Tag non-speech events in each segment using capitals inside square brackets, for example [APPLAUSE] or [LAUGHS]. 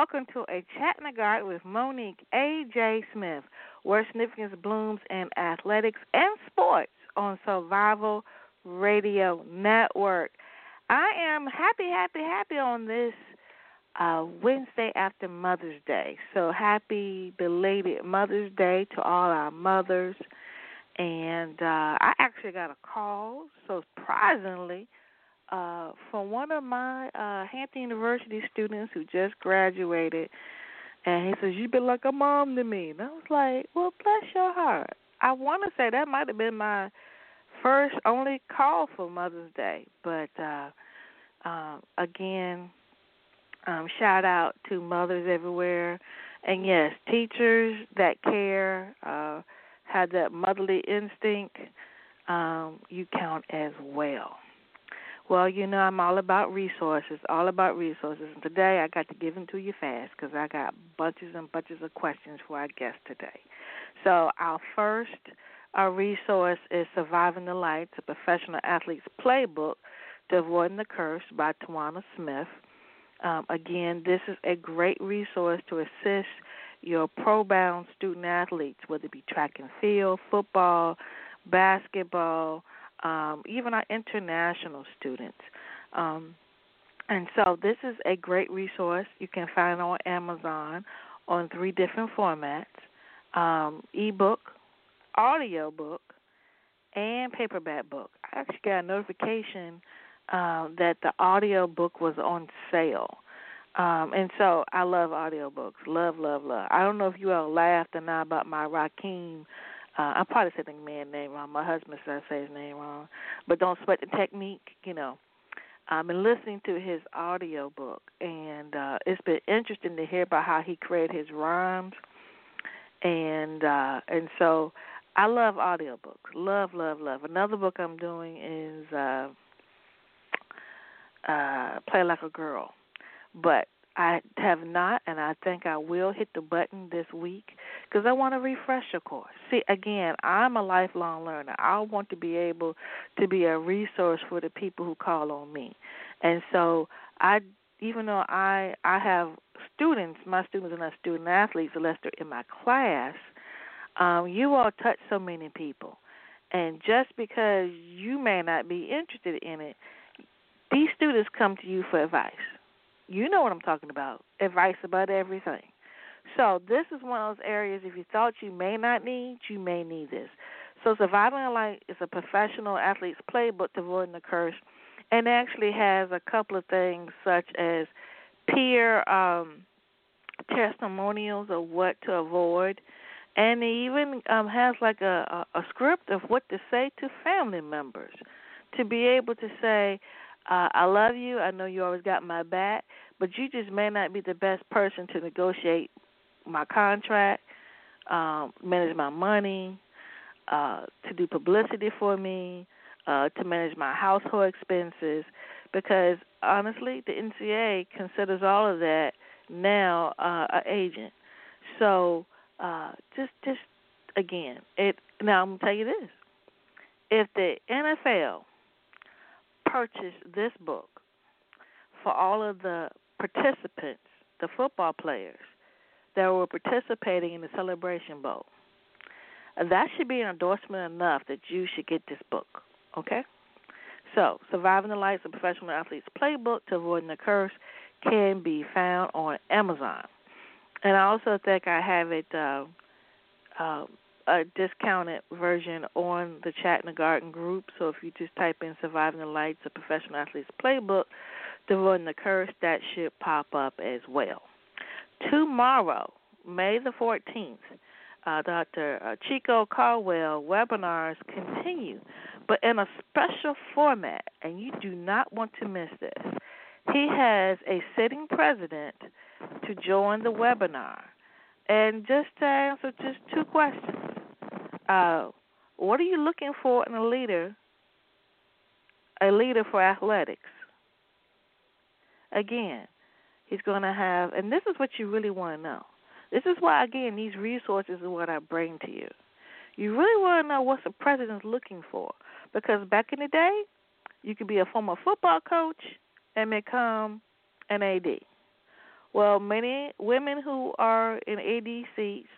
welcome to a chat in the garden with Monique A.J. Smith, where significance blooms in athletics and sports on Survival Radio Network. I am happy, happy, happy on this uh, Wednesday after Mother's Day. So happy belated Mother's Day to all our mothers. And uh, I actually got a call, so surprisingly, uh, from one of my uh, Hampton University students who just graduated, and he says, "You've been like a mom to me." And I was like, "Well, bless your heart." I want to say that might have been my first only call for Mother's Day, but uh, uh, again, um, shout out to mothers everywhere, and yes, teachers that care, uh, have that motherly instinct. Um, you count as well. Well, you know, I'm all about resources, all about resources. And today I got to give them to you fast because I got bunches and bunches of questions for our guest today. So, our first our uh, resource is Surviving the Lights, a professional athlete's playbook to avoiding the curse by Tawana Smith. Um, again, this is a great resource to assist your pro bound student athletes, whether it be track and field, football, basketball, um, even our international students. Um, and so this is a great resource. You can find on Amazon on three different formats um, ebook, audio book, and paperback book. I actually got a notification uh, that the audio book was on sale. Um, and so I love audiobooks. Love, love, love. I don't know if you all laughed or not about my Raheem uh, I'm probably saying the man's name wrong. My husband said I say his name wrong, but don't sweat the technique. You know, I've been listening to his audio book, and uh, it's been interesting to hear about how he created his rhymes, and uh, and so I love audiobooks. Love, love, love. Another book I'm doing is uh, uh, Play Like a Girl, but I have not, and I think I will hit the button this week because I want to refresh a course. See, again, I'm a lifelong learner. I want to be able to be a resource for the people who call on me, and so I, even though I I have students, my students are not student athletes unless they're in my class. Um, you all touch so many people, and just because you may not be interested in it, these students come to you for advice you know what I'm talking about. Advice about everything. So this is one of those areas if you thought you may not need, you may need this. So Surviving a Light is a professional athlete's playbook to avoiding the curse and actually has a couple of things such as peer um, testimonials of what to avoid and it even um, has like a, a, a script of what to say to family members to be able to say uh, I love you. I know you always got my back, but you just may not be the best person to negotiate my contract, um, manage my money, uh, to do publicity for me, uh, to manage my household expenses, because honestly, the NCAA considers all of that now uh, an agent. So uh, just, just again, it. Now I'm gonna tell you this: if the NFL purchased this book for all of the participants, the football players that were participating in the Celebration Bowl. That should be an endorsement enough that you should get this book, okay? So, Surviving the Lights of Professional Athletes Playbook to Avoiding the Curse can be found on Amazon. And I also think I have it uh, uh, a discounted version on the Chat in the Garden group. So if you just type in Surviving the Lights, a professional athlete's playbook, Devoting the Curse, that should pop up as well. Tomorrow, May the 14th, uh, Dr. Uh, Chico Caldwell webinars continue, but in a special format, and you do not want to miss this. He has a sitting president to join the webinar. And just to answer just two questions uh, what are you looking for in a leader? A leader for athletics. Again, he's going to have, and this is what you really want to know. This is why, again, these resources are what I bring to you. You really want to know what the president's looking for, because back in the day, you could be a former football coach and become an AD, Well, many women who are in AD seats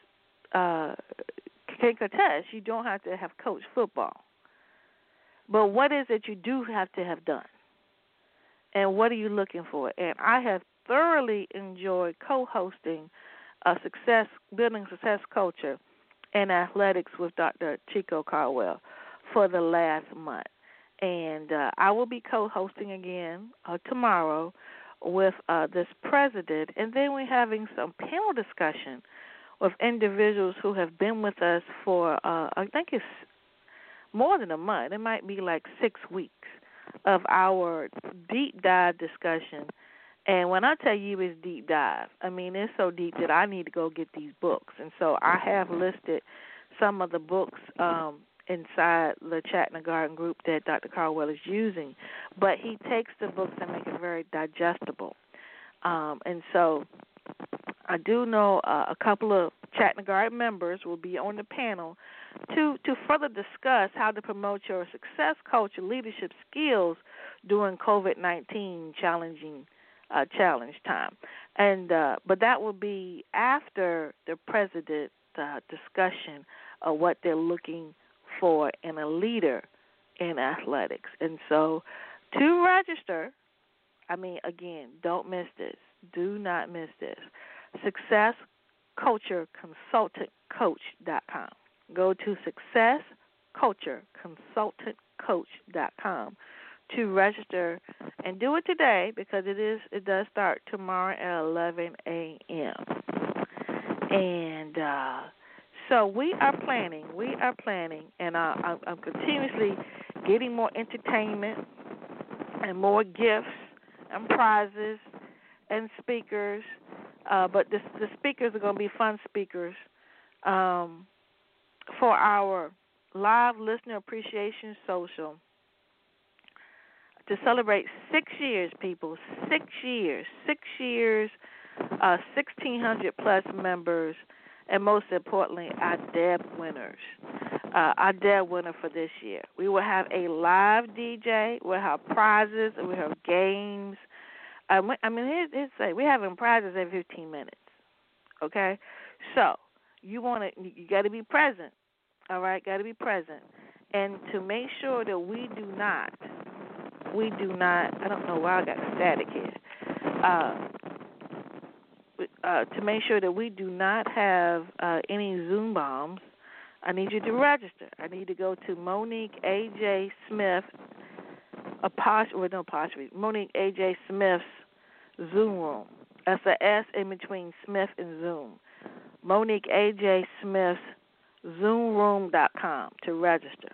uh, can contest. You don't have to have coached football. But what is it you do have to have done? And what are you looking for? And I have thoroughly enjoyed co-hosting a success building success culture in athletics with Dr. Chico Caldwell for the last month. And uh, I will be co-hosting again uh, tomorrow with uh, this president, and then we're having some panel discussion with individuals who have been with us for uh, I think it's more than a month. It might be like six weeks of our deep dive discussion. And when I tell you it's deep dive, I mean it's so deep that I need to go get these books. And so I have listed some of the books um, inside the Chat in the Garden group that Dr. Caldwell is using. But he takes the books and make it very digestible. Um, and so I do know uh, a couple of Chat in the Garden members will be on the panel to to further discuss how to promote your success culture leadership skills during COVID nineteen challenging uh, challenge time. And uh, but that will be after the president uh, discussion of what they're looking for in a leader in athletics. And so to register, I mean again, don't miss this. Do not miss this. Success Culture Consultant Coach.com go to successcultureconsultantcoach.com to register and do it today because it is it does start tomorrow at 11 a.m. And uh, so we are planning, we are planning, and uh, I'm, I'm continuously getting more entertainment and more gifts and prizes and speakers. Uh, but the, the speakers are going to be fun speakers. Um, for our live listener appreciation social to celebrate six years, people, six years, six years, uh, 1,600 plus members, and most importantly, our DEB winners. Uh, our DEB winner for this year. We will have a live DJ. We'll have prizes. We'll have games. Um, I mean, here's, here's say we're having prizes every 15 minutes. Okay, so you want to you got to be present. All right, got to be present, and to make sure that we do not, we do not. I don't know why I got static here. Uh, uh, to make sure that we do not have uh, any Zoom bombs, I need you to register. I need to go to Monique AJ Smith, apostrophe, well, no apostrophe, Monique AJ Smith's Zoom room. That's s in between Smith and Zoom. Monique AJ Smith's ZoomRoom.com to register.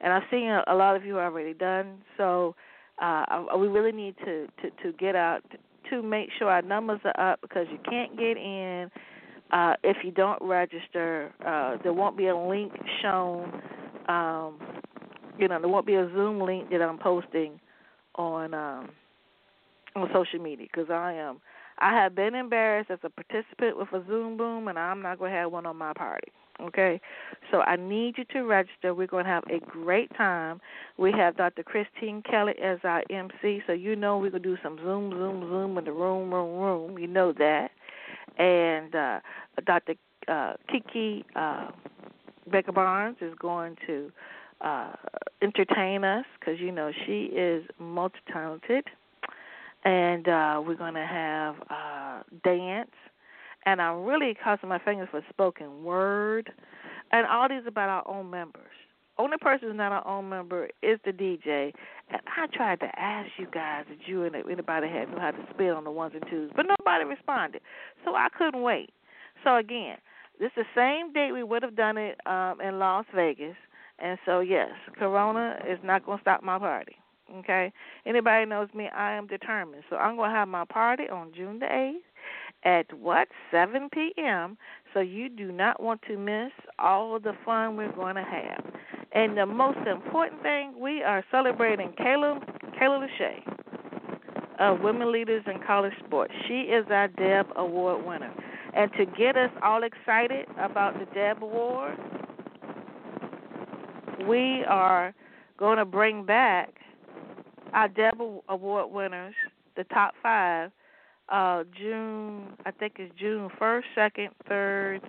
And I've seen a, a lot of you already done. So uh, we really need to, to, to get out to make sure our numbers are up because you can't get in uh, if you don't register. Uh, there won't be a link shown. Um, you know, there won't be a Zoom link that I'm posting on um, on social media because I am I have been embarrassed as a participant with a Zoom boom, and I'm not going to have one on my party. Okay, so I need you to register. We're going to have a great time. We have Dr. Christine Kelly as our MC, so you know we're going to do some Zoom, Zoom, Zoom in the room, room, room. You know that. And uh, Dr. Uh, Kiki uh, Barnes is going to uh, entertain us because you know she is multi talented and uh, we're going to have uh, dance. And I'm really crossing my fingers for spoken word, and all these about our own members. Only person who's not our own member is the DJ. And I tried to ask you guys if you and anybody had knew how to spell on the ones and twos, but nobody responded. So I couldn't wait. So again, this is the same date we would have done it um, in Las Vegas. And so yes, Corona is not going to stop my party. Okay? Anybody knows me, I am determined. So I'm going to have my party on June the 8th at what? 7 p.m. So you do not want to miss all of the fun we're going to have. And the most important thing, we are celebrating Kayla Kayla Lachey of Women Leaders in College Sports. She is our Deb Award winner. And to get us all excited about the Deb Award, we are going to bring back our Deb Award winners, the top five, uh, June, I think it's June 1st, 2nd, 3rd,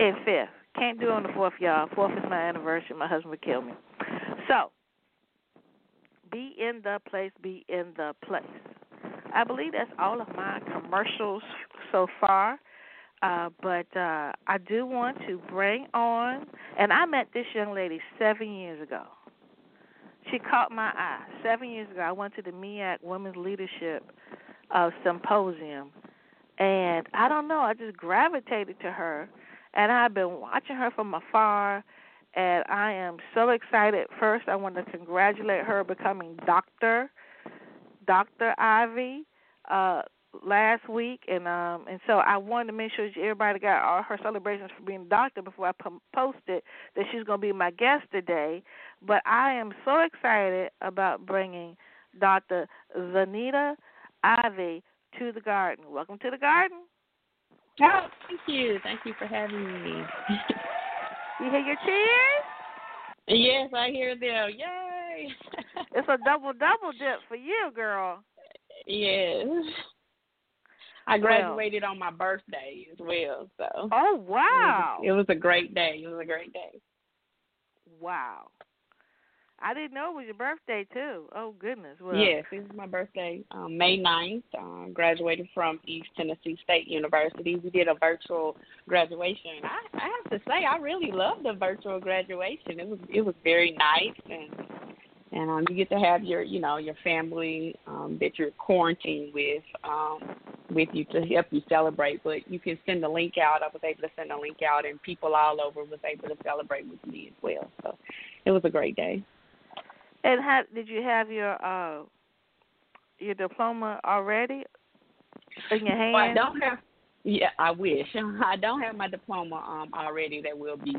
and 5th. Can't do it on the 4th, y'all. 4th is my anniversary. My husband would kill me. So, be in the place, be in the place. I believe that's all of my commercials so far. Uh, but uh, I do want to bring on, and I met this young lady seven years ago. She caught my eye seven years ago. I went to the MEAC Women's Leadership uh, Symposium, and I don't know, I just gravitated to her, and I've been watching her from afar, and I am so excited. First, I want to congratulate her becoming Doctor, Doctor Ivy. Uh, last week, and um, and so I wanted to make sure everybody got all her celebrations for being a doctor before I posted that she's going to be my guest today. But I am so excited about bringing Dr. Zaneta Ivy to the garden. Welcome to the garden. Oh, thank you. Thank you for having me. you hear your cheers? Yes, I hear them. Yay! it's a double double dip for you, girl. Yes. I graduated well. on my birthday as well. So. Oh wow! It was, it was, a great day. It was a great day. Wow. I didn't know it was your birthday too. Oh goodness. Well, yes, it was my birthday, um, May ninth. Um, graduated from East Tennessee State University. We did a virtual graduation. I, I have to say, I really loved the virtual graduation. It was it was very nice and and um, you get to have your you know your family um, that you're quarantined with um, with you to help you celebrate. But you can send a link out. I was able to send a link out, and people all over was able to celebrate with me as well. So it was a great day. And how did you have your uh, your diploma already in your hand? Well, I don't have yeah, I wish. [LAUGHS] I don't have my diploma um, already that will be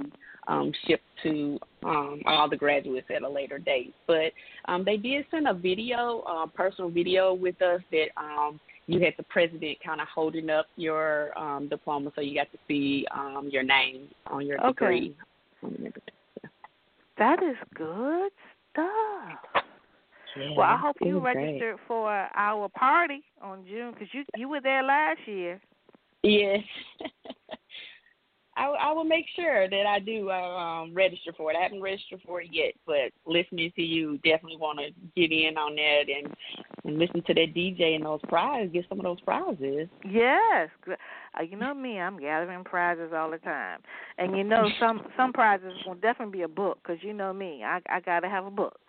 um, shipped to um, all the graduates at a later date. But um, they did send a video, uh, personal video with us that um, you had the president kind of holding up your um, diploma so you got to see um, your name on your okay. degree. That is good stuff. Yeah, well, I hope you registered great. for our party on June because you you were there last year. Yes. [LAUGHS] I, I will make sure that I do uh, um, register for it. I haven't registered for it yet, but listening to you definitely want to get in on that and and listen to that DJ and those prizes, get some of those prizes. Yes, uh, you know me, I'm gathering prizes all the time, and you know some some prizes will definitely be a book because you know me, I I gotta have a book.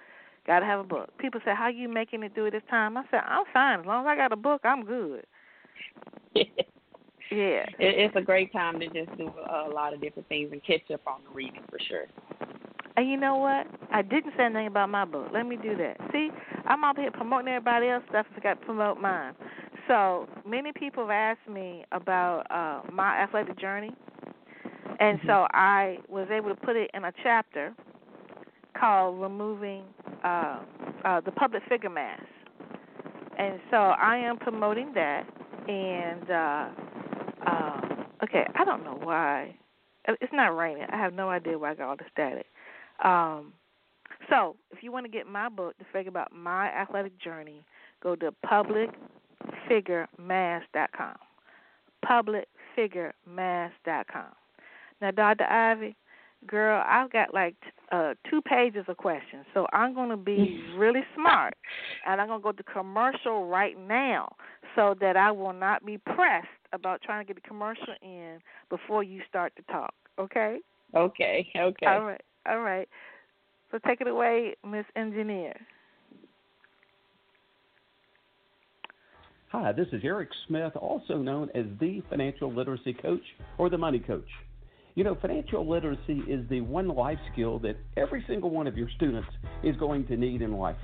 Gotta have a book. People say, "How you making it through this time?" I said, "I'm fine. As long as I got a book, I'm good." [LAUGHS] Yeah. It, it's a great time to just do a, a lot of different things and catch up on the reading for sure. And you know what? I didn't say anything about my book. Let me do that. See, I'm out here promoting everybody else's stuff. I got to promote mine. So many people have asked me about uh, my athletic journey, and mm-hmm. so I was able to put it in a chapter called "Removing uh, uh, the Public Figure Mask." And so I am promoting that, and uh, okay, I don't know why. Uh, it's not raining. I have no idea why I got all the static. Um, so, if you want to get my book to figure about my athletic journey, go to publicfiguremask.com. Publicfiguremask.com. Now, Dr. Ivy, girl, I've got like uh, two pages of questions, so I'm going to be [LAUGHS] really smart, and I'm going to go to commercial right now so that I will not be pressed about trying to get a commercial in before you start to talk. Okay? Okay. Okay. All right. All right. So take it away, Miss Engineer. Hi, this is Eric Smith, also known as the Financial Literacy Coach or the Money Coach. You know, financial literacy is the one life skill that every single one of your students is going to need in life.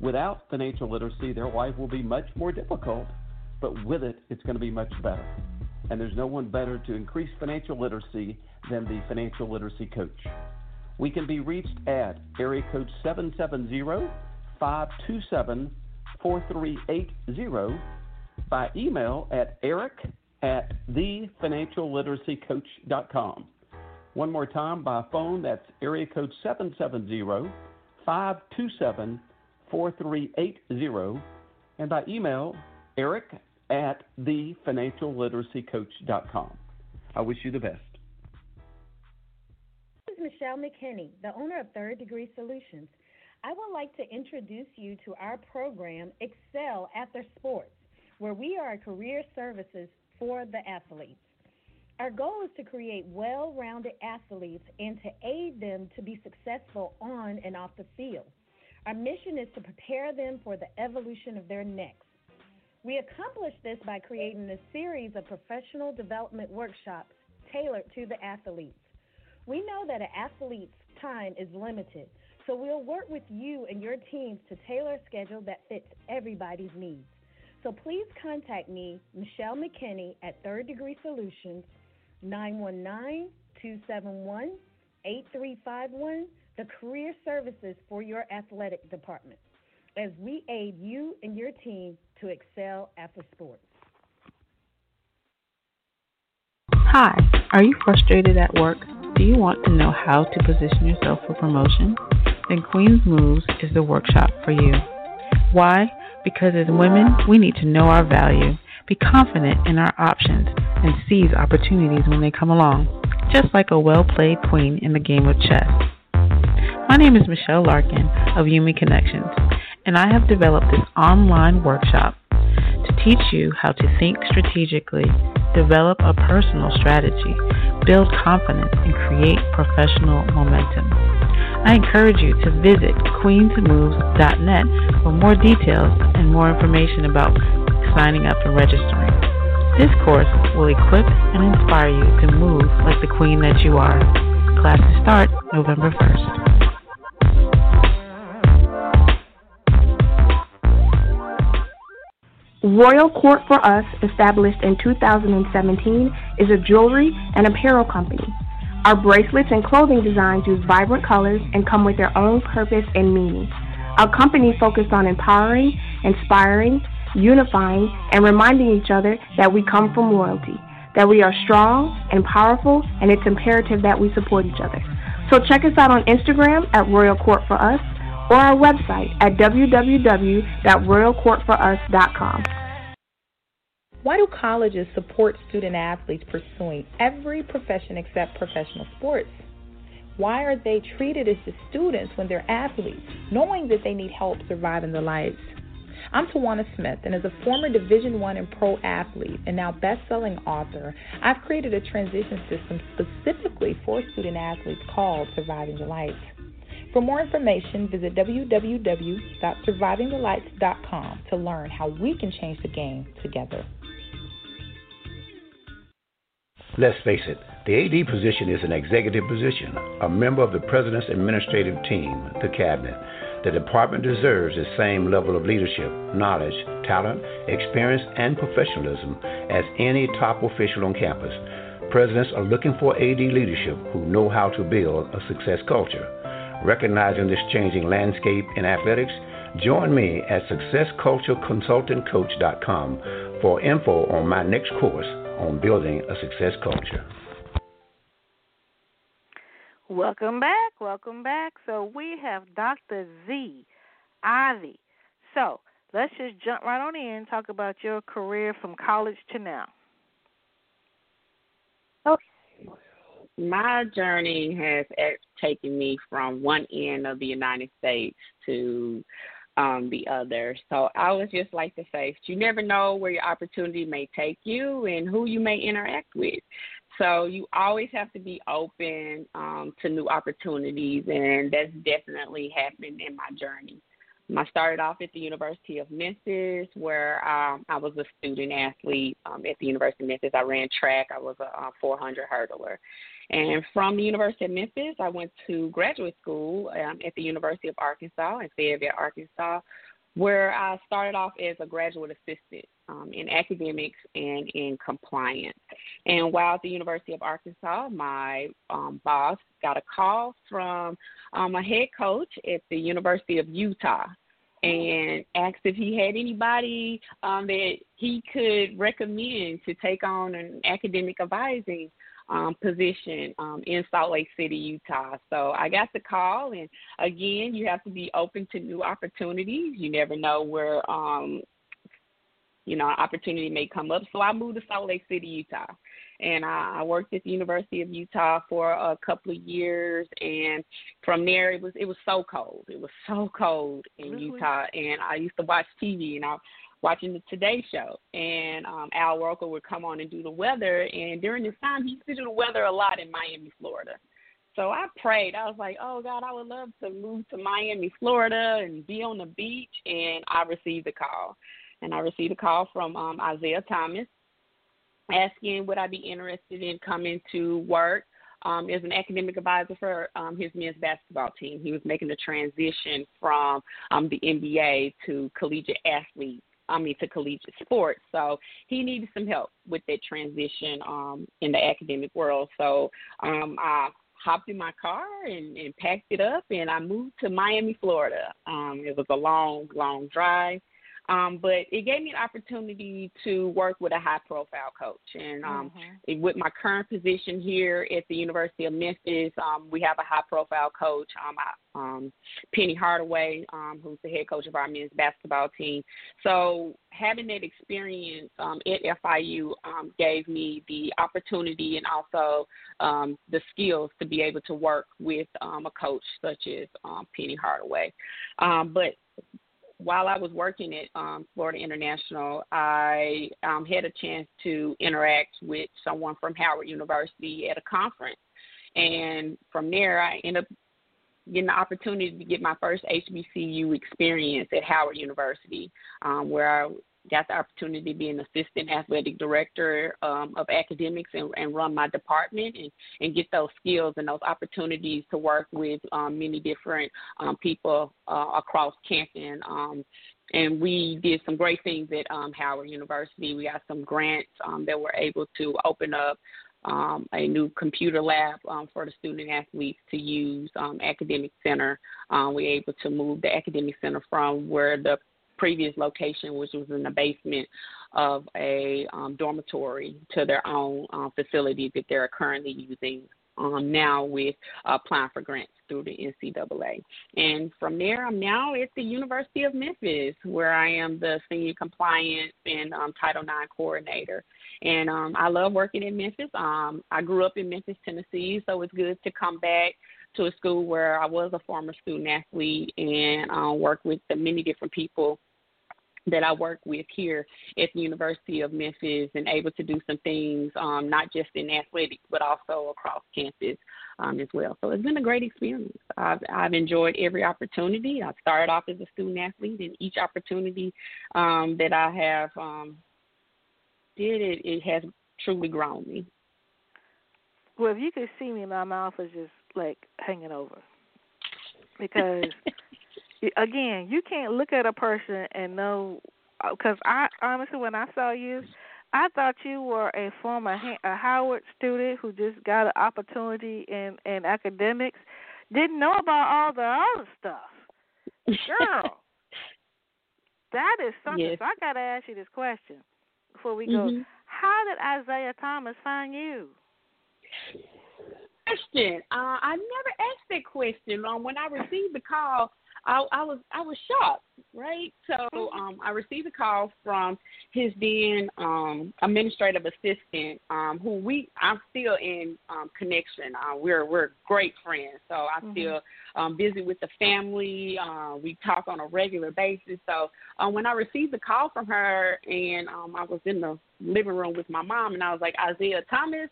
Without financial literacy, their life will be much more difficult but with it, it's going to be much better. And there's no one better to increase financial literacy than the financial literacy coach. We can be reached at area code 770 527 4380 by email at eric at thefinancialliteracycoach.com. One more time by phone, that's area code 770 527 4380 and by email, eric at thefinancialliteracycoach.com. I wish you the best. This is Michelle McKinney, the owner of Third Degree Solutions. I would like to introduce you to our program, Excel After Sports, where we are career services for the athletes. Our goal is to create well rounded athletes and to aid them to be successful on and off the field. Our mission is to prepare them for the evolution of their next. We accomplish this by creating a series of professional development workshops tailored to the athletes. We know that an athlete's time is limited, so we'll work with you and your teams to tailor a schedule that fits everybody's needs. So please contact me, Michelle McKinney, at Third Degree Solutions, 919 271 8351, the career services for your athletic department, as we aid you and your team to excel after sports. Hi, are you frustrated at work? Do you want to know how to position yourself for promotion? Then Queen's Moves is the workshop for you. Why? Because as women, we need to know our value, be confident in our options, and seize opportunities when they come along, just like a well played queen in the game of chess. My name is Michelle Larkin of Yumi Connections, and I have developed this online workshop to teach you how to think strategically, develop a personal strategy, build confidence, and create professional momentum. I encourage you to visit queensmoves.net for more details and more information about signing up and registering. This course will equip and inspire you to move like the queen that you are. Classes start November 1st. Royal Court for Us, established in 2017, is a jewelry and apparel company. Our bracelets and clothing designs use vibrant colors and come with their own purpose and meaning. Our company focused on empowering, inspiring, unifying, and reminding each other that we come from royalty, that we are strong and powerful, and it's imperative that we support each other. So check us out on Instagram at Royal Court for Us or our website at www.royalcourtforus.com. Why do colleges support student athletes pursuing every profession except professional sports? Why are they treated as the students when they're athletes, knowing that they need help surviving the lives? I'm Tawana Smith, and as a former Division One and pro athlete and now best-selling author, I've created a transition system specifically for student athletes called Surviving the Lights. For more information, visit www.survivingthelights.com to learn how we can change the game together. Let's face it, the AD position is an executive position, a member of the President's administrative team, the Cabinet. The department deserves the same level of leadership, knowledge, talent, experience, and professionalism as any top official on campus. Presidents are looking for AD leadership who know how to build a success culture. Recognizing this changing landscape in athletics, join me at SuccessCultureConsultantCoach.com for info on my next course on building a success culture. Welcome back. Welcome back. So we have Dr. Z, Ivy. So let's just jump right on in and talk about your career from college to now. Okay. My journey has taken me from one end of the United States to um, the other. So I would just like to say, you never know where your opportunity may take you and who you may interact with. So you always have to be open um, to new opportunities, and that's definitely happened in my journey. I started off at the University of Memphis, where um, I was a student athlete um, at the University of Memphis. I ran track. I was a 400 hurdler. And from the University of Memphis, I went to graduate school um, at the University of Arkansas in Fayetteville, Arkansas, where I started off as a graduate assistant um, in academics and in compliance. And while at the University of Arkansas, my um, boss got a call from um, a head coach at the University of Utah and asked if he had anybody um, that he could recommend to take on an academic advising um, position um, in Salt Lake City, Utah. So I got the call, and again, you have to be open to new opportunities. You never know where um, you know, an opportunity may come up. So I moved to Salt Lake City, Utah and I, I worked at the University of Utah for a couple of years, and from there it was it was so cold. It was so cold in really? Utah, and I used to watch TV, and I watching the Today Show, and um, Al Roker would come on and do the weather. And during this time, he used to do the weather a lot in Miami, Florida. So I prayed. I was like, "Oh God, I would love to move to Miami, Florida, and be on the beach." And I received a call, and I received a call from um, Isiah Thomas, asking would I be interested in coming to work um, as an academic advisor for um, his men's basketball team. He was making the transition from um, the NBA to collegiate athlete. I mean, to collegiate sports. So he needed some help with that transition um, in the academic world. So um, I hopped in my car and, and packed it up, and I moved to Miami, Florida. Um, it was a long, long drive. Um, but it gave me an opportunity to work with a high profile coach. And um, mm-hmm. with my current position here at the University of Memphis, um, we have a high profile coach, um, um, Penny Hardaway, um, who's the head coach of our men's basketball team. So having that experience um, at FIU um, gave me the opportunity and also um, the skills to be able to work with um, a coach such as um, Penny Hardaway. Um, but while I was working at um, Florida International, I um, had a chance to interact with someone from Howard University at a conference. And from there, I ended up getting the opportunity to get my first HBCU experience at Howard University, um, where I got the opportunity to be an assistant athletic director um, of academics and, and run my department and, and get those skills and those opportunities to work with um, many different um, people uh, across campus. Um, and we did some great things at um, Howard University. We got some grants um, that were able to open up um, a new computer lab um, for the student athletes to use um, academic center. Um, we're able to move the academic center from where the previous location, which was in the basement of a um, dormitory, to their own uh, facility that they're currently using um, now with uh, applying for grants through the NCAA. And from there, I'm now at the University of Memphis, where I am the senior compliance and um, Title IX coordinator. And um, I love working in Memphis. Um, I grew up in Memphis, Tennessee, so it's good to come back to a school where I was a former student athlete and uh, work with the many different people that I work with here at the University of Memphis and able to do some things, um, not just in athletics, but also across campus um, as well. So it's been a great experience. I've, I've enjoyed every opportunity. I started off as a student athlete, and each opportunity um, that I have um, did it, it has truly grown me. Well, if you could see me, my mouth is just like hanging over [LAUGHS] because again, you can't look at a person and know because I honestly, when I saw you, I thought you were a former a Howard student who just got an opportunity in in academics, didn't know about all the other stuff. Girl, [LAUGHS] that is something. Yes. So I got to ask you this question before we go. Mm-hmm. How did Isiah Thomas find you? Question. Uh, I never asked that question. Um, when I received the call, I, I was I was shocked, right? So mm-hmm. um, I received a call from his then um, administrative assistant, um, who we I'm still in um, connection. Uh, we're we're great friends, so I'm mm-hmm. still um, busy with the family. Uh, we talk on a regular basis. So um, when I received the call from her, and um, I was in the living room with my mom, and I was like Isiah Thomas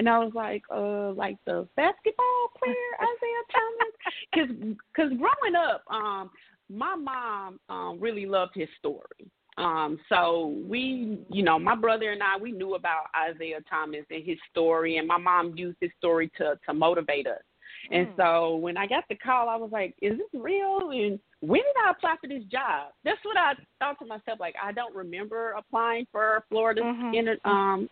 and I was like, uh, like the basketball player Isiah Thomas, [LAUGHS] because cause growing up, um, my mom um really loved his story. Um, so we, you know, my brother and I, we knew about Isiah Thomas and his story, and my mom used his story to to motivate us. And mm. so when I got the call, I was like, "Is this real?" And when did I apply for this job? That's what I thought to myself. Like, I don't remember applying for Florida mm-hmm. in, um,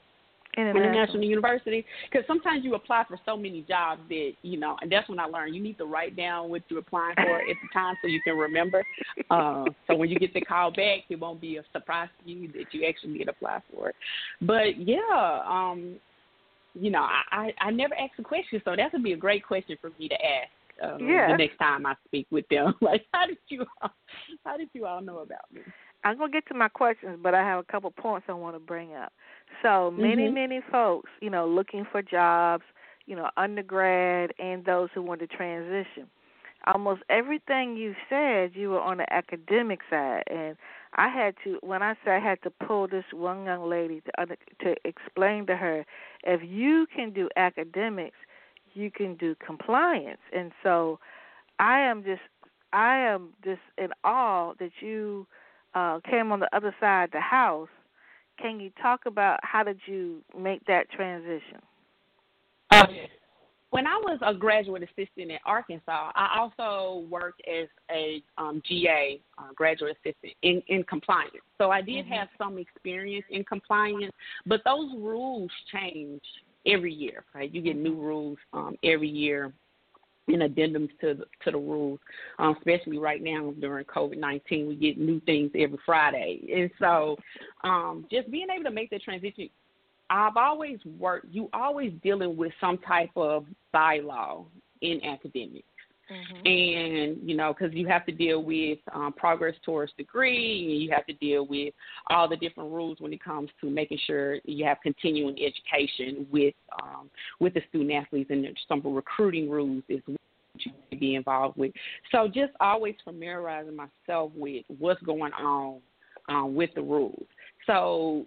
International, International University. Because sometimes you apply for so many jobs that you know, and that's when I learned you need to write down what you're applying for at the time so you can remember. Uh, so when you get the call back, it won't be a surprise to you that you actually did apply for it. But yeah, um, you know, I, I I never asked a question, so that would be a great question for me to ask. Um, yeah. The next time I speak with them, [LAUGHS] like, how did you, all, how did you all know about me? I'm gonna get to my questions, but I have a couple points I want to bring up. So many, Mhm. many folks, you know, looking for jobs, you know, undergrad and those who want to transition. Almost everything you said, you were on the academic side, and I had to when I say I had to pull this one young lady to under, to explain to her if you can do academics, you can do compliance, and so I am just I am just in awe that you uh, came on the other side of the house. Can you talk about how did you make that transition? Okay. When I was a graduate assistant at Arkansas, I also worked as a um, GA, uh, graduate assistant in, in compliance. So I did Mhm. have some experience in compliance, but those rules change every year, right? You get new rules um, every year and addendums to the, to the rules, um, especially right now during COVID nineteen. We get new things every Friday, and so um, just being able to make the transition. I've always worked. You always dealing with some type of bylaw in academics. And you know, because you have to deal with um, progress towards degree, and you have to deal with all the different rules when it comes to making sure you have continuing education with um, with the student athletes, and some recruiting rules as you need to be involved with. So just always familiarizing myself with what's going on um, with the rules. So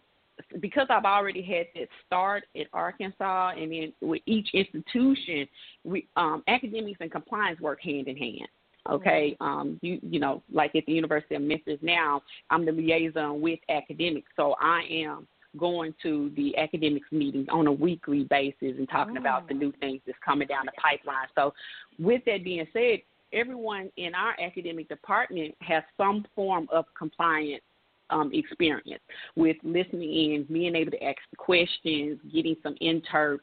because I've already had that start at Arkansas, and then with each institution, we um, academics and compliance work hand in hand. Okay, um, you you know, like at the University of Memphis now, I'm the liaison with academics, so I am going to the academics meetings on a weekly basis and talking about the new things that's coming down the pipeline. So, with that being said, everyone in our academic department has some form of compliance um, experience with listening in, being able to ask the questions, getting some interps,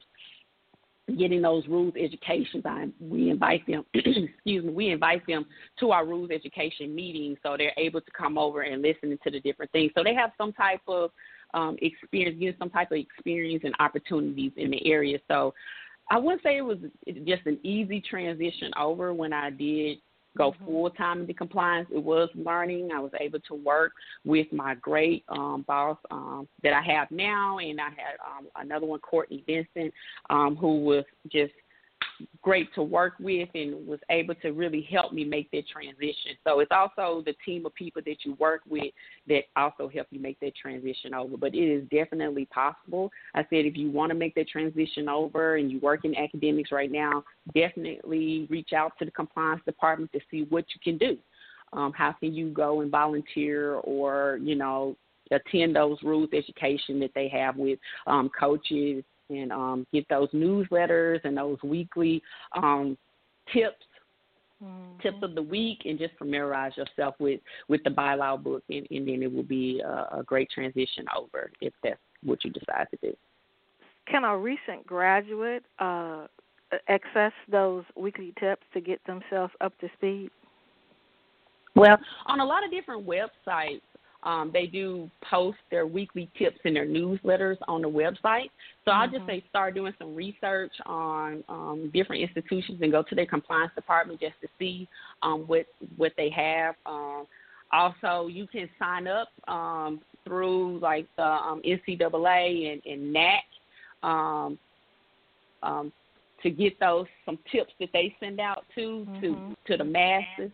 getting those rules education time. We invite them, [CLEARS THROAT] excuse me, we invite them to our rules education meetings so they're able to come over and listen to the different things. So they have some type of um, experience, getting some type of experience and opportunities in the area. So I wouldn't say it was just an easy transition over when I did go full time into compliance. It was learning. I was able to work with my great um, boss um, that I have now, and I had um, another one, Courtney Vincent, um, who was just great to work with and was able to really help me make that transition. So it's also the team of people that you work with that also help you make that transition over. But it is definitely possible. I said if you want to make that transition over and you work in academics right now, definitely reach out to the compliance department to see what you can do. Um, how can you go and volunteer or, you know, attend those rules education that they have with um, coaches and um, get those newsletters and those weekly um, tips tips of the week and just familiarize yourself with with the bylaw book and, and then it will be a, a great transition over if that's what you decide to do Can a recent graduate uh, access those weekly tips to get themselves up to speed? well on a lot of different websites um, they do post their weekly tips in their newsletters on the website. So I'll just say start doing some research on um, different institutions and go to their compliance department just to see um, what what they have. Um, also, you can sign up um, through like the um, NCAA and, and NAC um, um, to get those some tips that they send out to to to the masses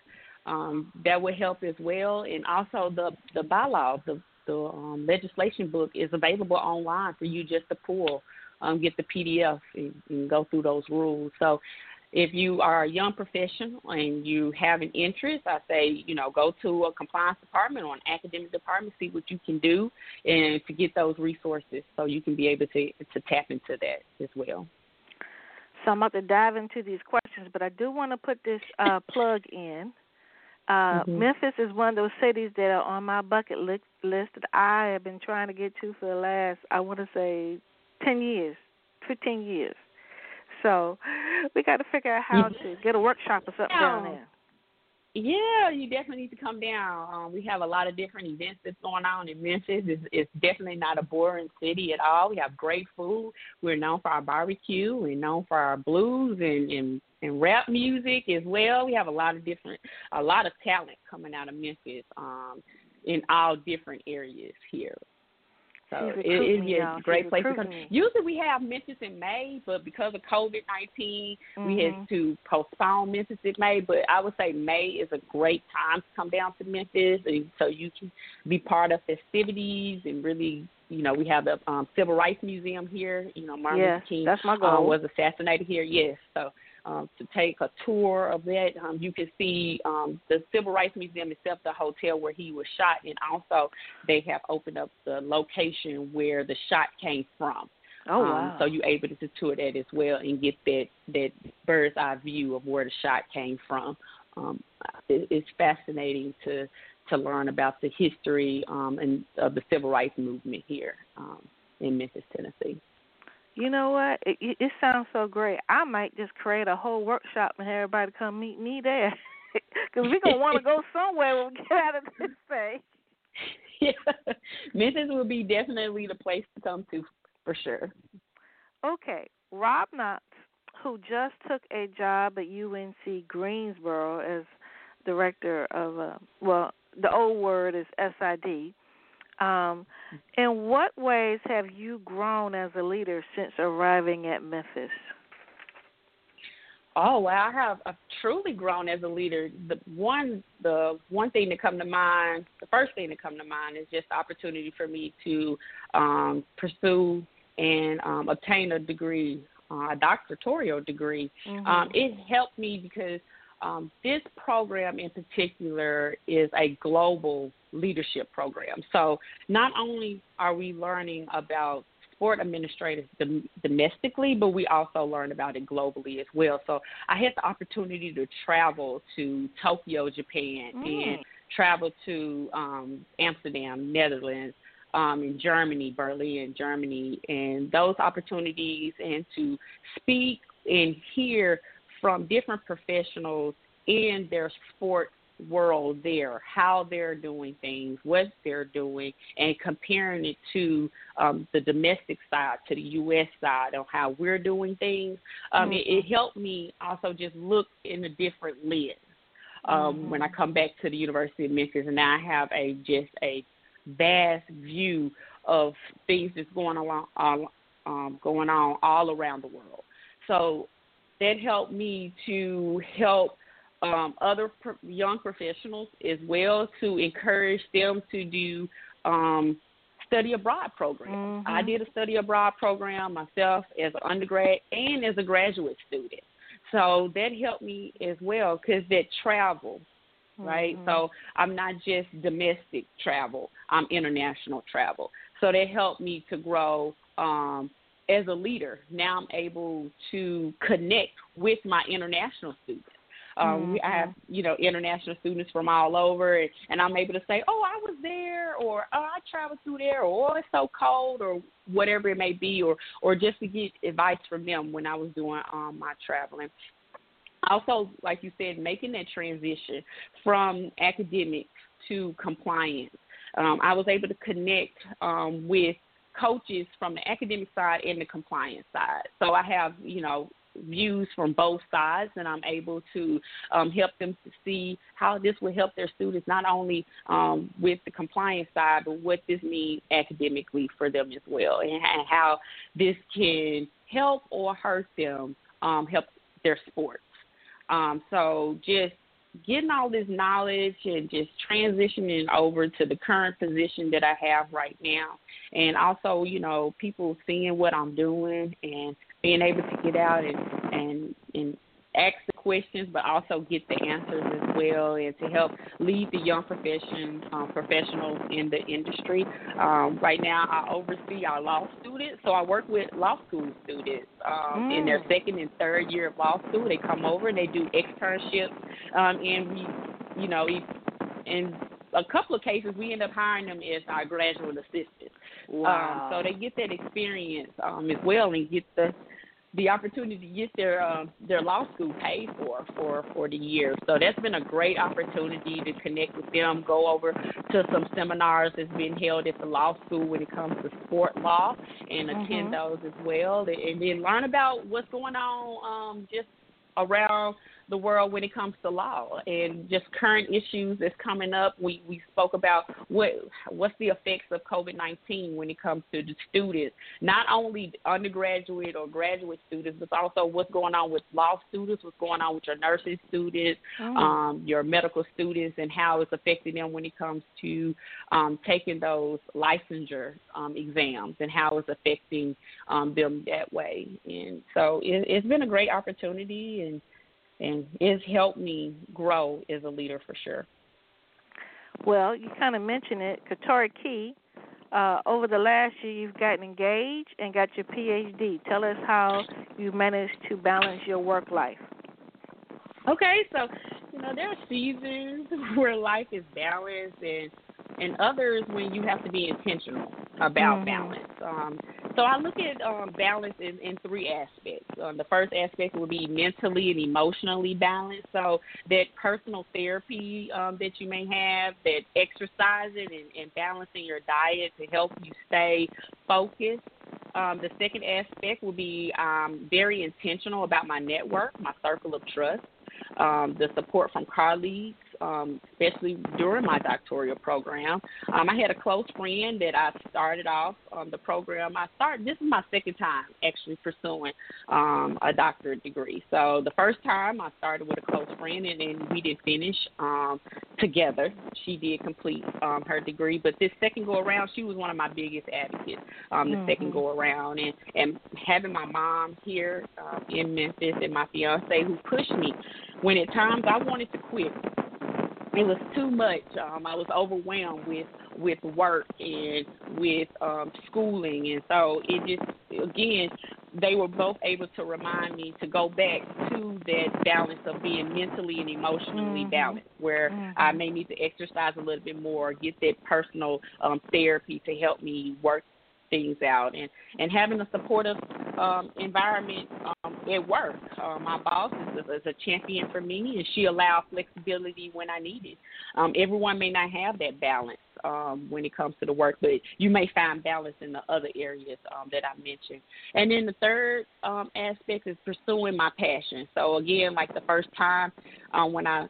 um, that would help as well. And also the the bylaw, the the um, legislation book is available online for you just to pull, um, get the PDF and, and go through those rules. So if you are a young professional and you have an interest, I say, you know, go to a compliance department or an academic department, see what you can do and to get those resources so you can be able to to tap into that as well. So I'm about to dive into these questions, but I do want to put this uh, plug in. Uh, Mhm. Memphis is one of those cities that are on my bucket list, list that I have been trying to get to for the last, I want to say, 10 years, 15 years. So we got to figure out how to get a workshop or something down there. Yeah, you definitely need to come down. Um, we have a lot of different events that's going on in Memphis. It's, it's definitely not a boring city at all. We have great food. We're known for our barbecue. We're known for our blues and, and and rap music as well. We have a lot of different, a lot of talent coming out of Memphis. Um, in all different areas here. So it a great place to come. Usually we have Memphis in May, but because of COVID 19 we Mhm. had to postpone Memphis in May. But I would say May is a great time to come down to Memphis, and so you can be part of festivities and really. You know, we have the um, Civil Rights Museum here. You know, Martin Yes, Luther King that's my uh, was assassinated here. Yes, so um, to take a tour of that. Um, you can see um, the Civil Rights Museum itself, the hotel where he was shot, and also they have opened up the location where the shot came from. Oh um, wow. So you're able to tour that as well and get that that bird's eye view of where the shot came from. Um, it, it's fascinating to to learn about the history um, and of the civil rights movement here um, in Memphis, Tennessee. You know what? It, it, it sounds so great. I might just create a whole workshop and have everybody come meet me there. [LAUGHS] Because we're going to want to go somewhere when we get out of this [LAUGHS] thing. yeah, Memphis will be definitely the place to come to for sure. Okay, Rob Knotts, who just took a job at UNC Greensboro as director of, uh, well, the old word is SID. Um, in what ways have you grown as a leader since arriving at Memphis? Oh well, I have I've truly grown as a leader. The one the one thing that come to mind, the first thing that come to mind is just the opportunity for me to um, pursue and um, obtain a degree, uh, a doctoral degree. Mhm. Um, it helped me because um, this program in particular is a global leadership program. So not only are we learning about sport administrators dom- domestically, but we also learn about it globally as well. So I had the opportunity to travel to Tokyo, Japan, Mm. and travel to um, Amsterdam, Netherlands, um, in Germany, Berlin, Germany, and those opportunities, and to speak and hear from different professionals in their sport world there, how they're doing things, what they're doing, and comparing it to um, the domestic side, to the U.S. side, on how we're doing things. Um, it, it helped me also just look in a different lens um, when I come back to the University of Memphis, and now I have a just a vast view of things that's going along, uh, um, going on all around the world. So that helped me to help um, other pro- young professionals as well to encourage them to do um, study abroad programs. I did a study abroad program myself as an undergrad and as a graduate student. So that helped me as well because that travel, right? So I'm not just domestic travel, I'm international travel. So that helped me to grow um, as a leader. Now I'm able to connect with my international students. Um, we, I have you know international students from all over, and, and I'm able to say, oh, I was there, or oh, I traveled through there, or oh, it's so cold, or whatever it may be, or or just to get advice from them when I was doing um, my traveling. Also, like you said, making that transition from academic to compliance. Um, I was able to connect um, with coaches from the academic side and the compliance side. So I have, you know, views from both sides, and I'm able to um, help them to see how this will help their students, not only um, with the compliance side, but what this means academically for them as well, and, and how this can help or hurt them, um, help their sports. Um, so just getting all this knowledge and just transitioning over to the current position that I have right now. And also, you know, people seeing what I'm doing and being able to get out and and and ask the questions, but also get the answers as well, and to help lead the young profession um, professionals in the industry. Um, right now, I oversee our law students, so I work with law school students um, in their second and third year of law school. They come over and they do externships, um, and we, you know, in a couple of cases, we end up hiring them as our graduate assistants. Wow. Um, so they get that experience um, as well and get the the opportunity to get their um, their law school paid for for for the year. So that's been a great opportunity to connect with them, go over to some seminars that's been held at the law school when it comes to sport law, and attend Mhm. those as well, and then learn about what's going on um, just around the world when it comes to law and just current issues that's coming up. We we spoke about what what's the effects of COVID nineteen when it comes to the students, not only undergraduate or graduate students, but also what's going on with law students, what's going on with your nursing students, mm. um, your medical students, and how it's affecting them when it comes to um, taking those licensure um, exams and how it's affecting um, them that way. And so it, it's been a great opportunity and and it's helped me grow as a leader for sure. Well, you kind of mentioned it, Katori Key. Uh, over the last year, you've gotten engaged and got your PhD. Tell us how you managed to balance your work life. Okay, so you know there are seasons [LAUGHS] where life is balanced, and and others when you have to be intentional about mm-hmm. balance. Um, so I look at um, balance in, in three aspects. Um, the first aspect will be mentally and emotionally balanced. So that personal therapy um, that you may have, that exercising and, and balancing your diet to help you stay focused. Um, the second aspect will be um, very intentional about my network, my circle of trust, um, the support from colleagues, um, especially during my doctoral program. Um, I had a close friend that I started off um, the program. I started. This is my second time actually pursuing um, a doctorate degree. So the first time I started with a close friend, and then we did finish um, together. She did complete um, her degree, but this second go around, she was one of my biggest advocates. Um, the mm-hmm. second go around, and and having my mom here uh, in Memphis and my fiance who pushed me when at times I wanted to quit it was too much. Um, I was overwhelmed with with work and with um, schooling, and so it just again they were both able to remind me to go back to that balance of being mentally and emotionally mm-hmm. balanced, where mm-hmm. I may need to exercise a little bit more, get that personal um, therapy to help me work things out and and having a supportive um environment um at work. Uh, my boss is, is a champion for me and she allowed flexibility when i needed um everyone may not have that balance um when it comes to the work but you may find balance in the other areas um that i mentioned. And then the third um aspect is pursuing my passion. So again like the first time um when i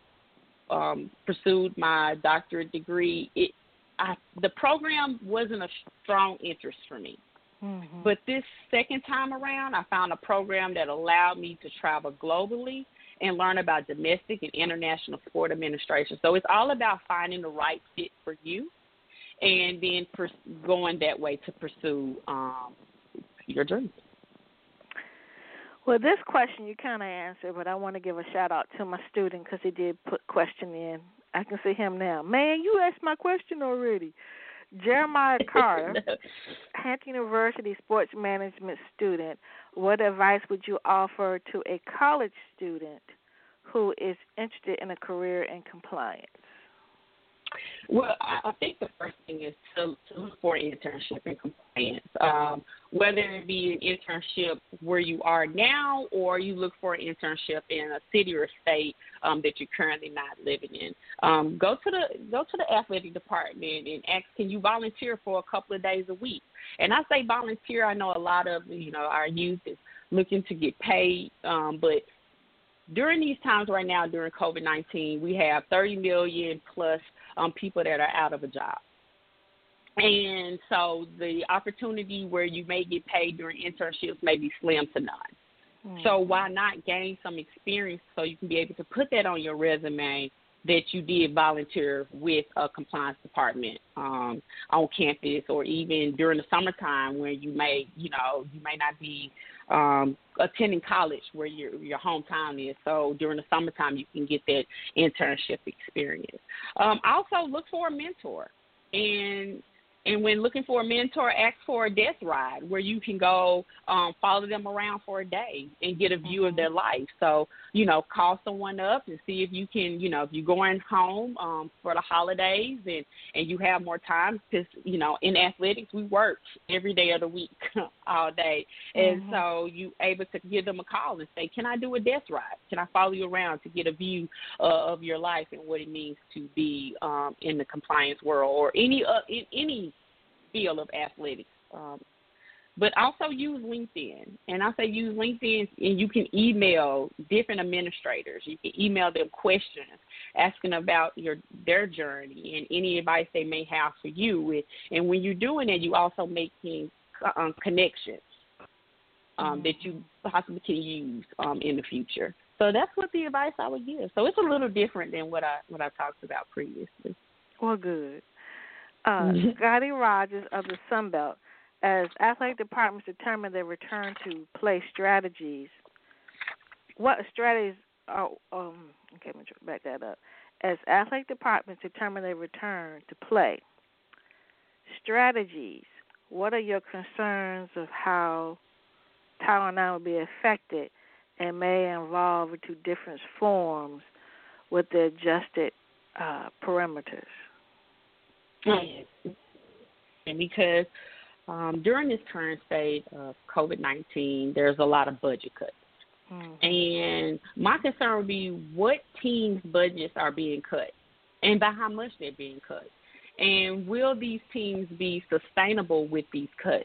um pursued my doctorate degree it I the program wasn't a strong interest for me. Mm-hmm. But this second time around, I found a program that allowed me to travel globally and learn about domestic and international sport administration. So it's all about finding the right fit for you and then pers- going that way to pursue um, your dreams. Well, this question you kind of answered, but I want to give a shout out to my student because he did put question in I can see him now. Man, you asked my question already. Jeremiah [LAUGHS] Carter, Hampton University sports management student. What advice would you offer to a college student who is interested in a career in compliance? Well, I think the first thing is to, to look for an internship in compliance, um, whether it be an internship where you are now or you look for an internship in a city or state um, that you're currently not living in. Um, go to the go to the athletic department and ask, can you volunteer for a couple of days a week? And I say volunteer. I know a lot of you know our youth is looking to get paid, um, but during these times right now during COVID 19, we have 30 million plus um, people that are out of a job. And so the opportunity where you may get paid during internships may be slim to none. Mm-hmm. So why not gain some experience so you can be able to put that on your resume that you did volunteer with a compliance department um, on campus or even during the summertime when you may, you know, you may not be um, attending college where your your hometown is. So during the summertime, you can get that internship experience. Um, also, look for a mentor, and and when looking for a mentor, ask for a death ride where you can go um, follow them around for a day and get a view of their life. So, you know, call someone up and see if you can, you know, if you're going home um, for the holidays and, and you have more time because, you know, in athletics, we work every day of the week [LAUGHS] all day. And mm-hmm. so you able to give them a call and say, can I do a death ride? Can I follow you around to get a view uh, of your life and what it means to be um, in the compliance world or any uh, in any field of athletics. Um, but also use LinkedIn. And I say use LinkedIn, and you can email different administrators. You can email them questions asking about your their journey and any advice they may have for you. And when you're doing it, you also making um, connections um, that you possibly can use um, in the future. So that's what the advice I would give. So it's a little different than what I what I talked about previously. Well, good. Uh, mm-hmm. Scotty Rogers of the Sun Belt, as athletic departments determine their return to play strategies, what strategies? Are, um, okay, let me back that up. As athletic departments determine their return to play, strategies. What are your concerns of how Title IX will be affected and may evolve into different forms with the adjusted uh, parameters. And because um, during this current state of COVID 19, there's a lot of budget cuts. Mm-hmm. And my concern would be what teams' budgets are being cut and by how much they're being cut. And will these teams be sustainable with these cuts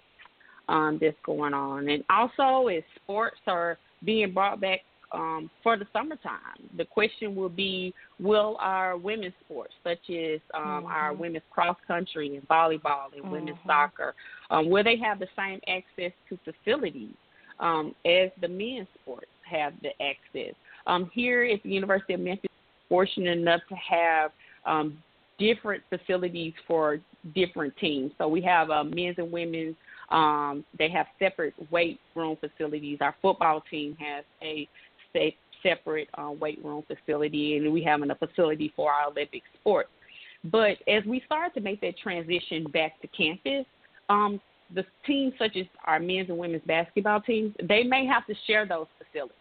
um, that's going on? And also, as sports are being brought back um, for the summertime. The question will be Will our women's sports, such as um, mm-hmm. our women's cross country and volleyball and mm-hmm. women's soccer, um, will they have the same access to facilities um, as the men's sports have the access? Um, here at the University of Memphis, fortunate enough to have um, different facilities for different teams. So we have a men's and women's um, they have separate weight room facilities. Our football team has a separate uh, weight room facility, and we have a facility for our Olympic sports. But as we start to make that transition back to campus, um, the teams such as our men's and women's basketball teams, they may have to share those facilities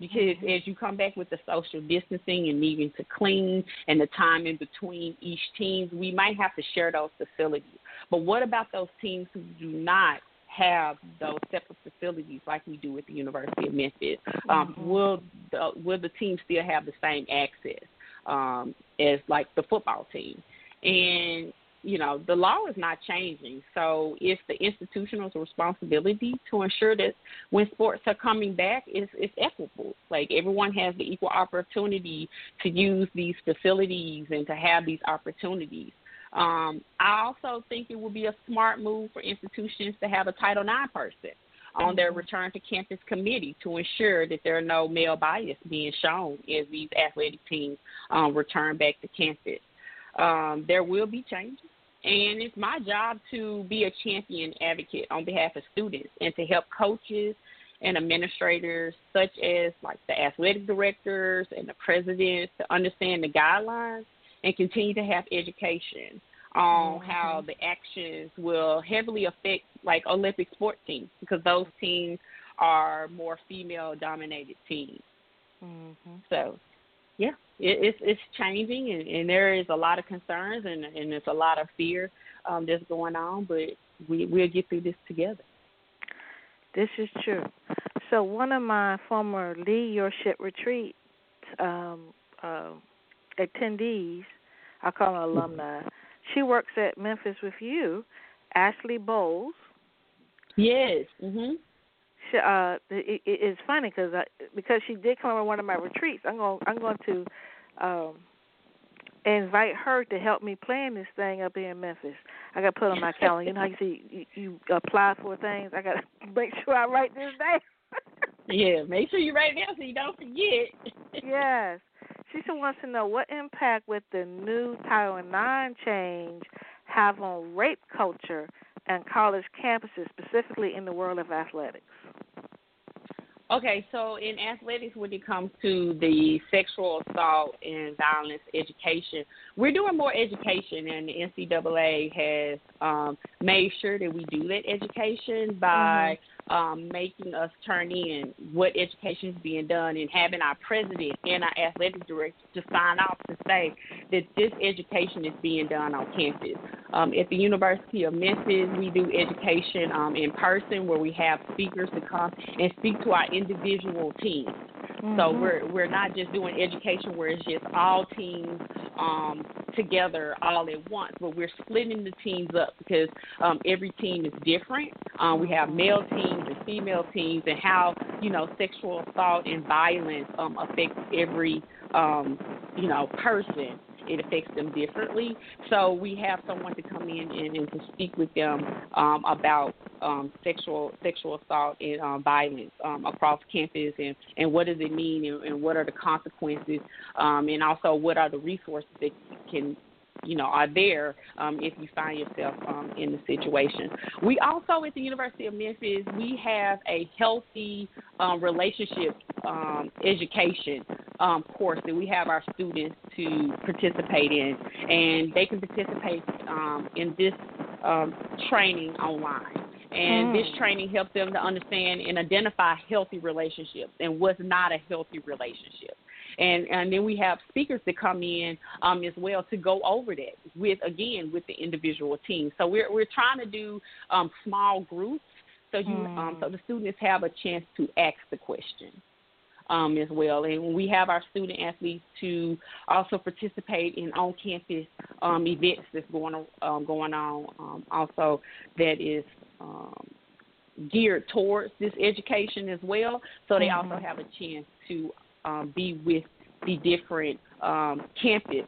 because mm-hmm. as you come back with the social distancing and needing to clean and the time in between each teams, we might have to share those facilities. But what about those teams who do not have those separate facilities like we do at the University of Memphis? Um, mm-hmm. Will the, will the team still have the same access um, as like the football team? And you know, the law is not changing. So it's the institutional's responsibility to ensure that when sports are coming back, it's, it's equitable. Like everyone has the equal opportunity to use these facilities and to have these opportunities. Um, I also think it would be a smart move for institutions to have a Title IX person on their mm-hmm. return to campus committee to ensure that there are no male bias being shown as these athletic teams um, return back to campus. Um, there will be changes and it's my job to be a champion advocate on behalf of students and to help coaches and administrators, such as like the athletic directors and the presidents, to understand the guidelines and continue to have education on mm-hmm. how the actions will heavily affect like Olympic sport teams because those teams are more female dominated teams. Mm-hmm. So yeah, it, it's it's changing, and, and there is a lot of concerns, and and there's a lot of fear um, that's going on. But we we'll get through this together. This is true. So one of my former Lead Your Ship retreat um, uh, attendees, I call her alumni. She works at Memphis with you, Ashley Bowles. Yes. Mhm she, uh, it, it's funny because I because she did come on one of my retreats. I'm going I'm going to um, invite her to help me plan this thing up here in Memphis. I got to put on my calendar. You know how you see you, you apply for things. I got to [LAUGHS] make sure I write this down. [LAUGHS] yeah, make sure you write it down so you don't forget. yes. Still wants to know what impact would the new Title IX change have on rape culture and college campuses, specifically in the world of athletics? Okay, so in athletics, when it comes to the sexual assault and violence education, we're doing more education, and the NCAA has um, made sure that we do that education by mm-hmm um, making us turn in what education is being done and having our president and our athletic director to sign off to say that this education is being done on campus. Um, at the University of Memphis, we do education um, in person where we have speakers to come and speak to our individual teams. Mm-hmm. So we're we're not just doing education where it's just all teams um, together all at once, but we're splitting the teams up because um, every team is different. Um, we have male teams and female teams, and how you know sexual assault and violence um, affects every um, you know person it affects them differently. So we have someone to come in and, and to speak with them um, about um, sexual sexual assault and um, violence um, across campus, and, and what does it mean, and, and what are the consequences, um, and also what are the resources that can you know are there um, if you find yourself um, in the situation. We also at the University of Memphis we have a healthy um, relationship um, education um, course that we have our students to participate in, and they can participate um, in this training online. And mm. this training helps them to understand and identify healthy relationships and what's not a healthy relationship and and then we have speakers that come in um, as well to go over that with again with the individual team. So we're we're trying to do um, small groups so you mm. um, so the students have a chance to ask the question. Um, as well. And we have our student athletes to also participate in on-campus um, events that's going um, going on. Um, also, that is um, geared towards this education as well. So they mm-hmm. also have a chance to um, be with the different um, campus.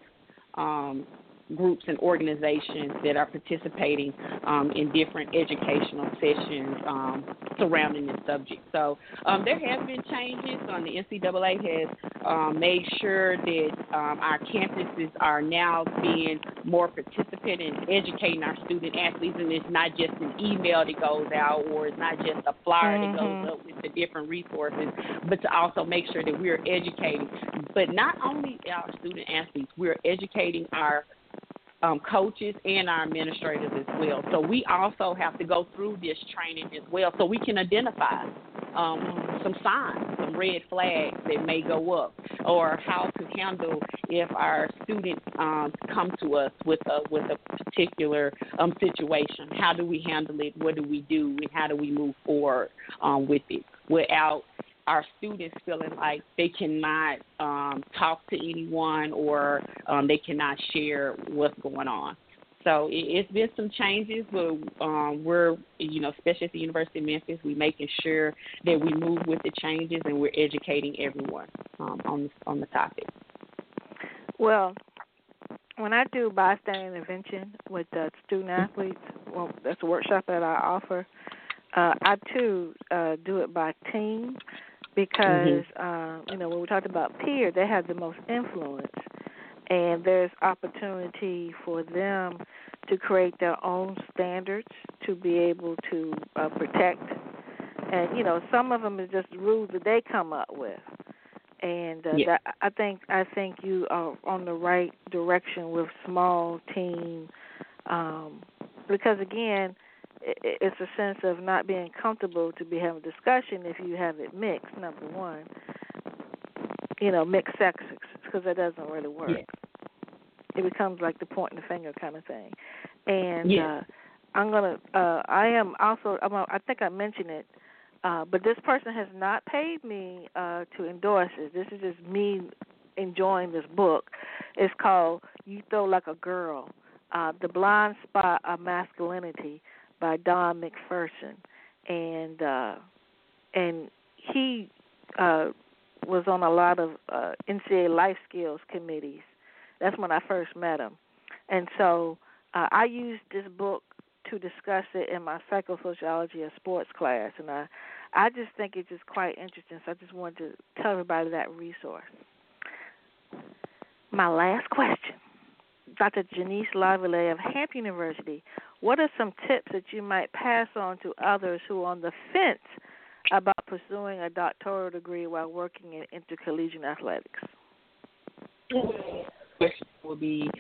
Um, groups and organizations that are participating um, in different educational sessions um, surrounding this subject. So um, there have been changes. Um, the NCAA has um, made sure that um, our campuses are now being more participant in educating our student athletes, and it's not just an email that goes out or it's not just a flyer mm-hmm. that goes mm-hmm. up with the different resources, but to also make sure that we're educating, but not only our student athletes, we're educating our um, coaches and our administrators as well. So we also have to go through this training as well, so we can identify um, some signs, some red flags that may go up, or how to handle if our students um, come to us with a with a particular um, situation. How do we handle it? What do we do? And how do we move forward um, with it without our students feeling like they cannot um, talk to anyone or um, they cannot share what's going on. So it, has been some changes, but um, we're, you know, especially at the University of Memphis, we're making sure that we move with the changes and we're educating everyone um, on the, on the topic. Well, when I do bystander intervention with the student athletes, well, that's a workshop that I offer. Uh, I too uh, do it by team because mm-hmm. uh, you know when we talked about peer, they have the most influence, and there's opportunity for them to create their own standards to be able to uh, protect. And you know, some of them is just rules that they come up with, and uh, yeah. that, I think I think you are on the right direction with small team, um, because again it's a sense of not being comfortable to be having a discussion if you have it mixed. Number one, you know, mixed sexes because that doesn't really work. Yeah. It becomes like the point and the finger kind of thing. And yeah. uh, I'm gonna. Uh, I am also. I'm, I think I mentioned it. Uh, but this person has not paid me uh, to endorse it. This is just me enjoying this book. It's called "You Throw Like a Girl: uh, The Blind Spot of Masculinity." By Don McPherson, and uh, and he uh, was on a lot of uh, NCAA life skills committees. That's when I first met him, and so uh, I used this book to discuss it in my psychosociology of sports class, and I I just think it's just quite interesting. So I just wanted to tell everybody that resource. My last question. Dr. Janice Lavallee of Hampton University what are some tips that you might pass on to others who are on the fence about pursuing a doctoral degree while working in intercollegiate athletics? Question will be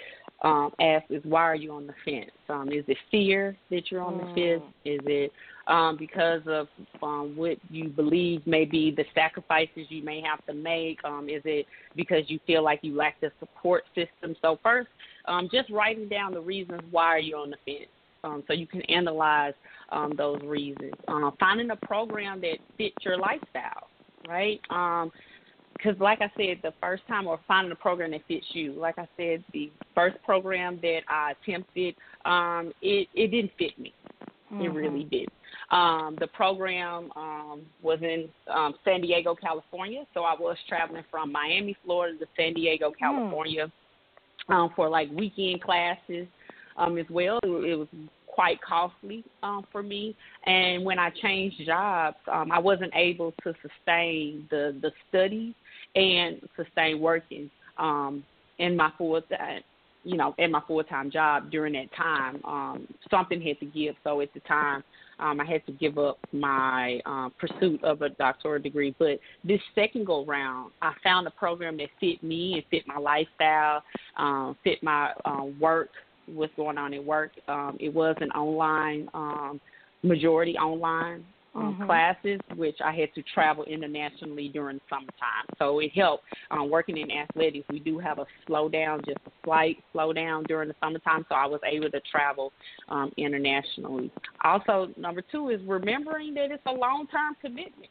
um, asked is why are you on the fence? Um, is it fear that you're on mm. the fence? Is it um, because of um, what you believe may be the sacrifices you may have to make? Um, is it because you feel like you lack the support system? So first, um, just writing down the reasons why you're on the fence um, so you can analyze um, those reasons. Uh, finding a program that fits your lifestyle, right? Um, because like I said, the first time or finding a program that fits you. Like I said, the first program that I attempted, um, it it didn't fit me. Mm-hmm. It really did. Um, the program um, was in um, San Diego, California, so I was traveling from Miami, Florida, to San Diego, hmm. California, mm. um, for like weekend classes um, as well. It, it was quite costly um, for me. And when I changed jobs, um, I wasn't able to sustain the the studies and sustain working um, in my full time, you know, in my full time job during that time. Um, something had to give. So at the time, um, I had to give up my um, pursuit of a doctoral degree. But this second go round, I found a program that fit me and fit my lifestyle, um, fit my um, work what's going on at work. Um, it was an online, um, majority online um, mm-hmm. classes, which I had to travel internationally during summertime. So it helped. Um, working in athletics, we do have a slowdown, just a slight slowdown during the summertime. So I was able to travel um, internationally. Also, number two is remembering that it's a long term commitment.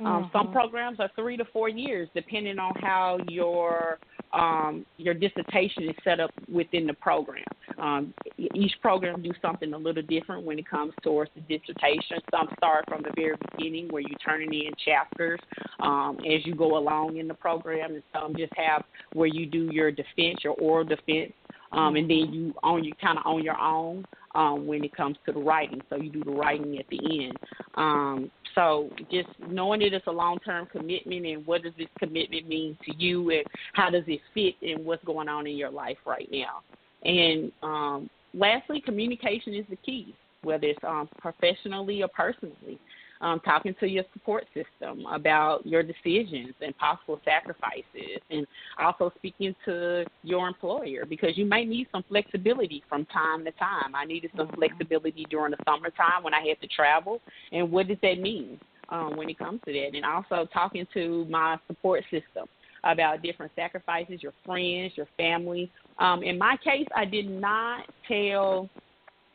Um, mm-hmm. Some programs are three to four years, depending on how your um, your dissertation is set up within the program. Um, each program do something a little different when it comes towards the dissertation. Some start from the very beginning where you're turning in chapters um, as you go along in the program, and some just have where you do your defense, your oral defense, um, and then you own you kind of on your own um, when it comes to the writing. So you do the writing at the end. Um, so just knowing that it's a long term commitment and what does this commitment mean to you and how does it fit in what's going on in your life right now. And um, lastly, communication is the key, whether it's um, professionally or personally um, talking to your support system about your decisions and possible sacrifices, and also speaking to your employer because you may need some flexibility from time to time. I needed some mm-hmm. flexibility during the summertime when I had to travel, and what does that mean um, when it comes to that? And also talking to my support system about different sacrifices, your friends, your family. Um, in my case, I did not tell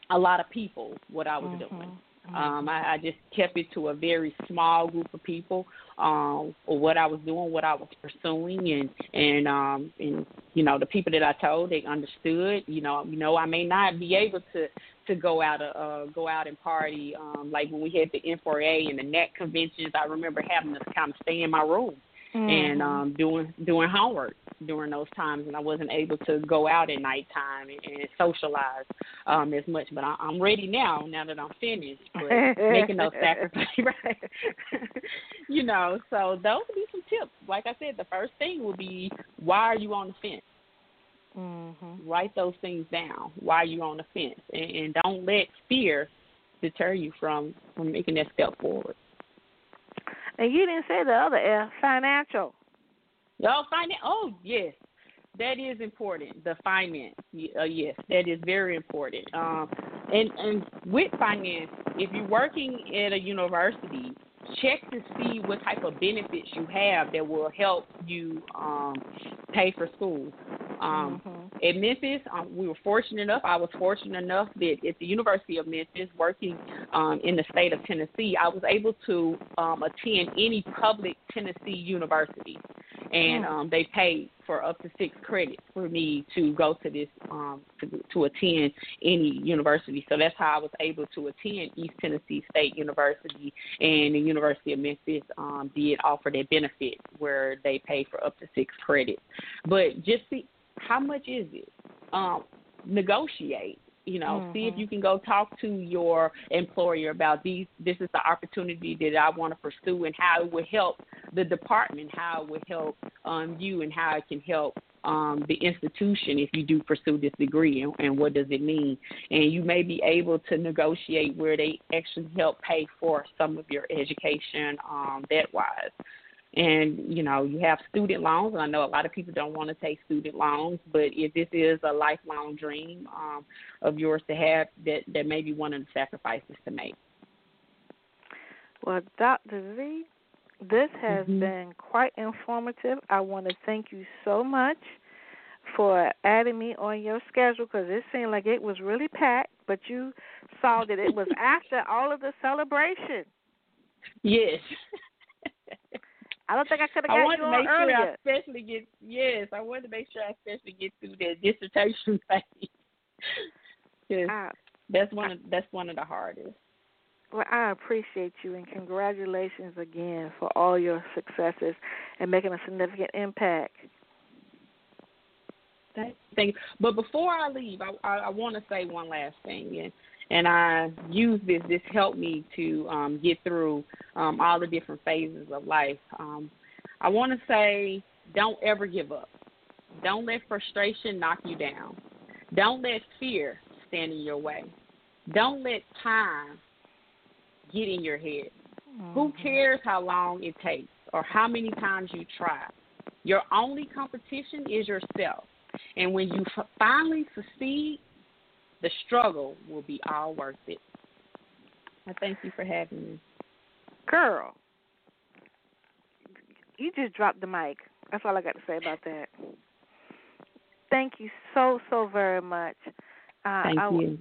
a lot of people what I was mm-hmm. doing. Mm-hmm. Um, I, I just kept it to a very small group of people um, for what I was doing, what I was pursuing, and and um, and you know the people that I told they understood. You know, you know I may not be able to to go out uh, go out and party um, like when we had the N4A and the NET conventions. I remember having to kind of stay in my room mm-hmm. and um doing doing homework during those times and I wasn't able to go out at nighttime and, and socialize um as much. But I, I'm ready now now that I'm finished [LAUGHS] but making those sacrifices [LAUGHS] right? [LAUGHS] You know so those would be some tips. Like I said the first thing would be why are you on the fence? Mm-hmm. write those things down. Why are you on the fence? And, and don't let fear deter you from from making that step forward and you didn't say the other F, financial. Oh, finance. Oh, yes, that is important. The finance. Uh, yes, that is very important. Um, and and with finance, if you're working at a university, check to see what type of benefits you have that will help you um, pay for school. Um, mm-hmm. At Memphis, um, we were fortunate enough. I was fortunate enough that at the University of Memphis, working um, in the state of Tennessee, I was able to um, attend any public Tennessee university, and mm. um, they paid for up to six credits for me to go to this um, to, to attend any university. So that's how I was able to attend East Tennessee State University, and the University of Memphis um, did offer that benefit where they pay for up to six credits. But just see how much is it? Um, negotiate. You know, mm-hmm. see if mm-hmm. you can go talk to your employer about these. This is the opportunity that I want to pursue, and how it would help the department, how it would help um, you, and how it can help um, the institution if you do pursue this degree and, and, what does it mean. And you may be able to negotiate where they actually help pay for some of your education um, debt wise and you know you have student loans and i know a lot of people don't want to take student loans but if this is a lifelong dream um, of yours to have that that may be one of the sacrifices to make. Well dr z this has mm-hmm. been quite informative. I want to thank you so much for adding me on your schedule because it seemed like it was really packed but you saw that it was [LAUGHS] after all of the celebration. Yes I don't think I could have got you to on sure earlier. I especially get yes, I wanted to make sure I especially get through that dissertation [LAUGHS] phase. I, that's one of that's one of the hardest. well, I appreciate you and congratulations again for all your successes and making a significant impact. Thank you. But before I leave, I I, I want to say one last thing, and and I use this. This helped me to um, get through um, all the different phases of life. Um, I want to say, don't ever give up. Don't let frustration knock you down. Don't let fear stand in your way. Don't let time get in your head. Who cares how long it takes or how many times you try? Your only competition is yourself. And when you finally succeed, the struggle will be all worth it. I thank you for having me. Girl, you just dropped the mic. That's all I got to say about that. Thank you so so very much. Uh, Thank I, you.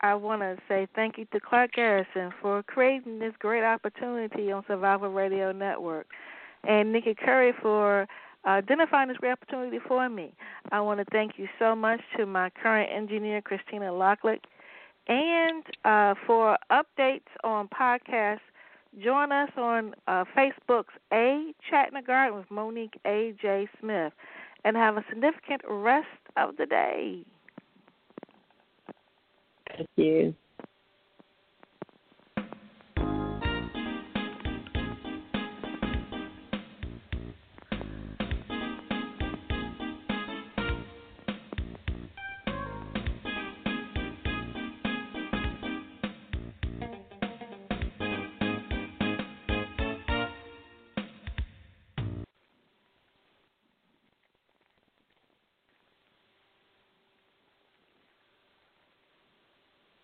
I want to say thank you to Clark Garrison for creating this great opportunity on Survival Radio Network, and Nikki Curry for identifying this great opportunity for me. I want to thank you so much to my current engineer, Christina Locklick, and uh, for updates on podcasts. Join us on uh, Facebook's A Chat in the Garden with Monique A. J. Smith, and have a significant rest of the day. Thank you.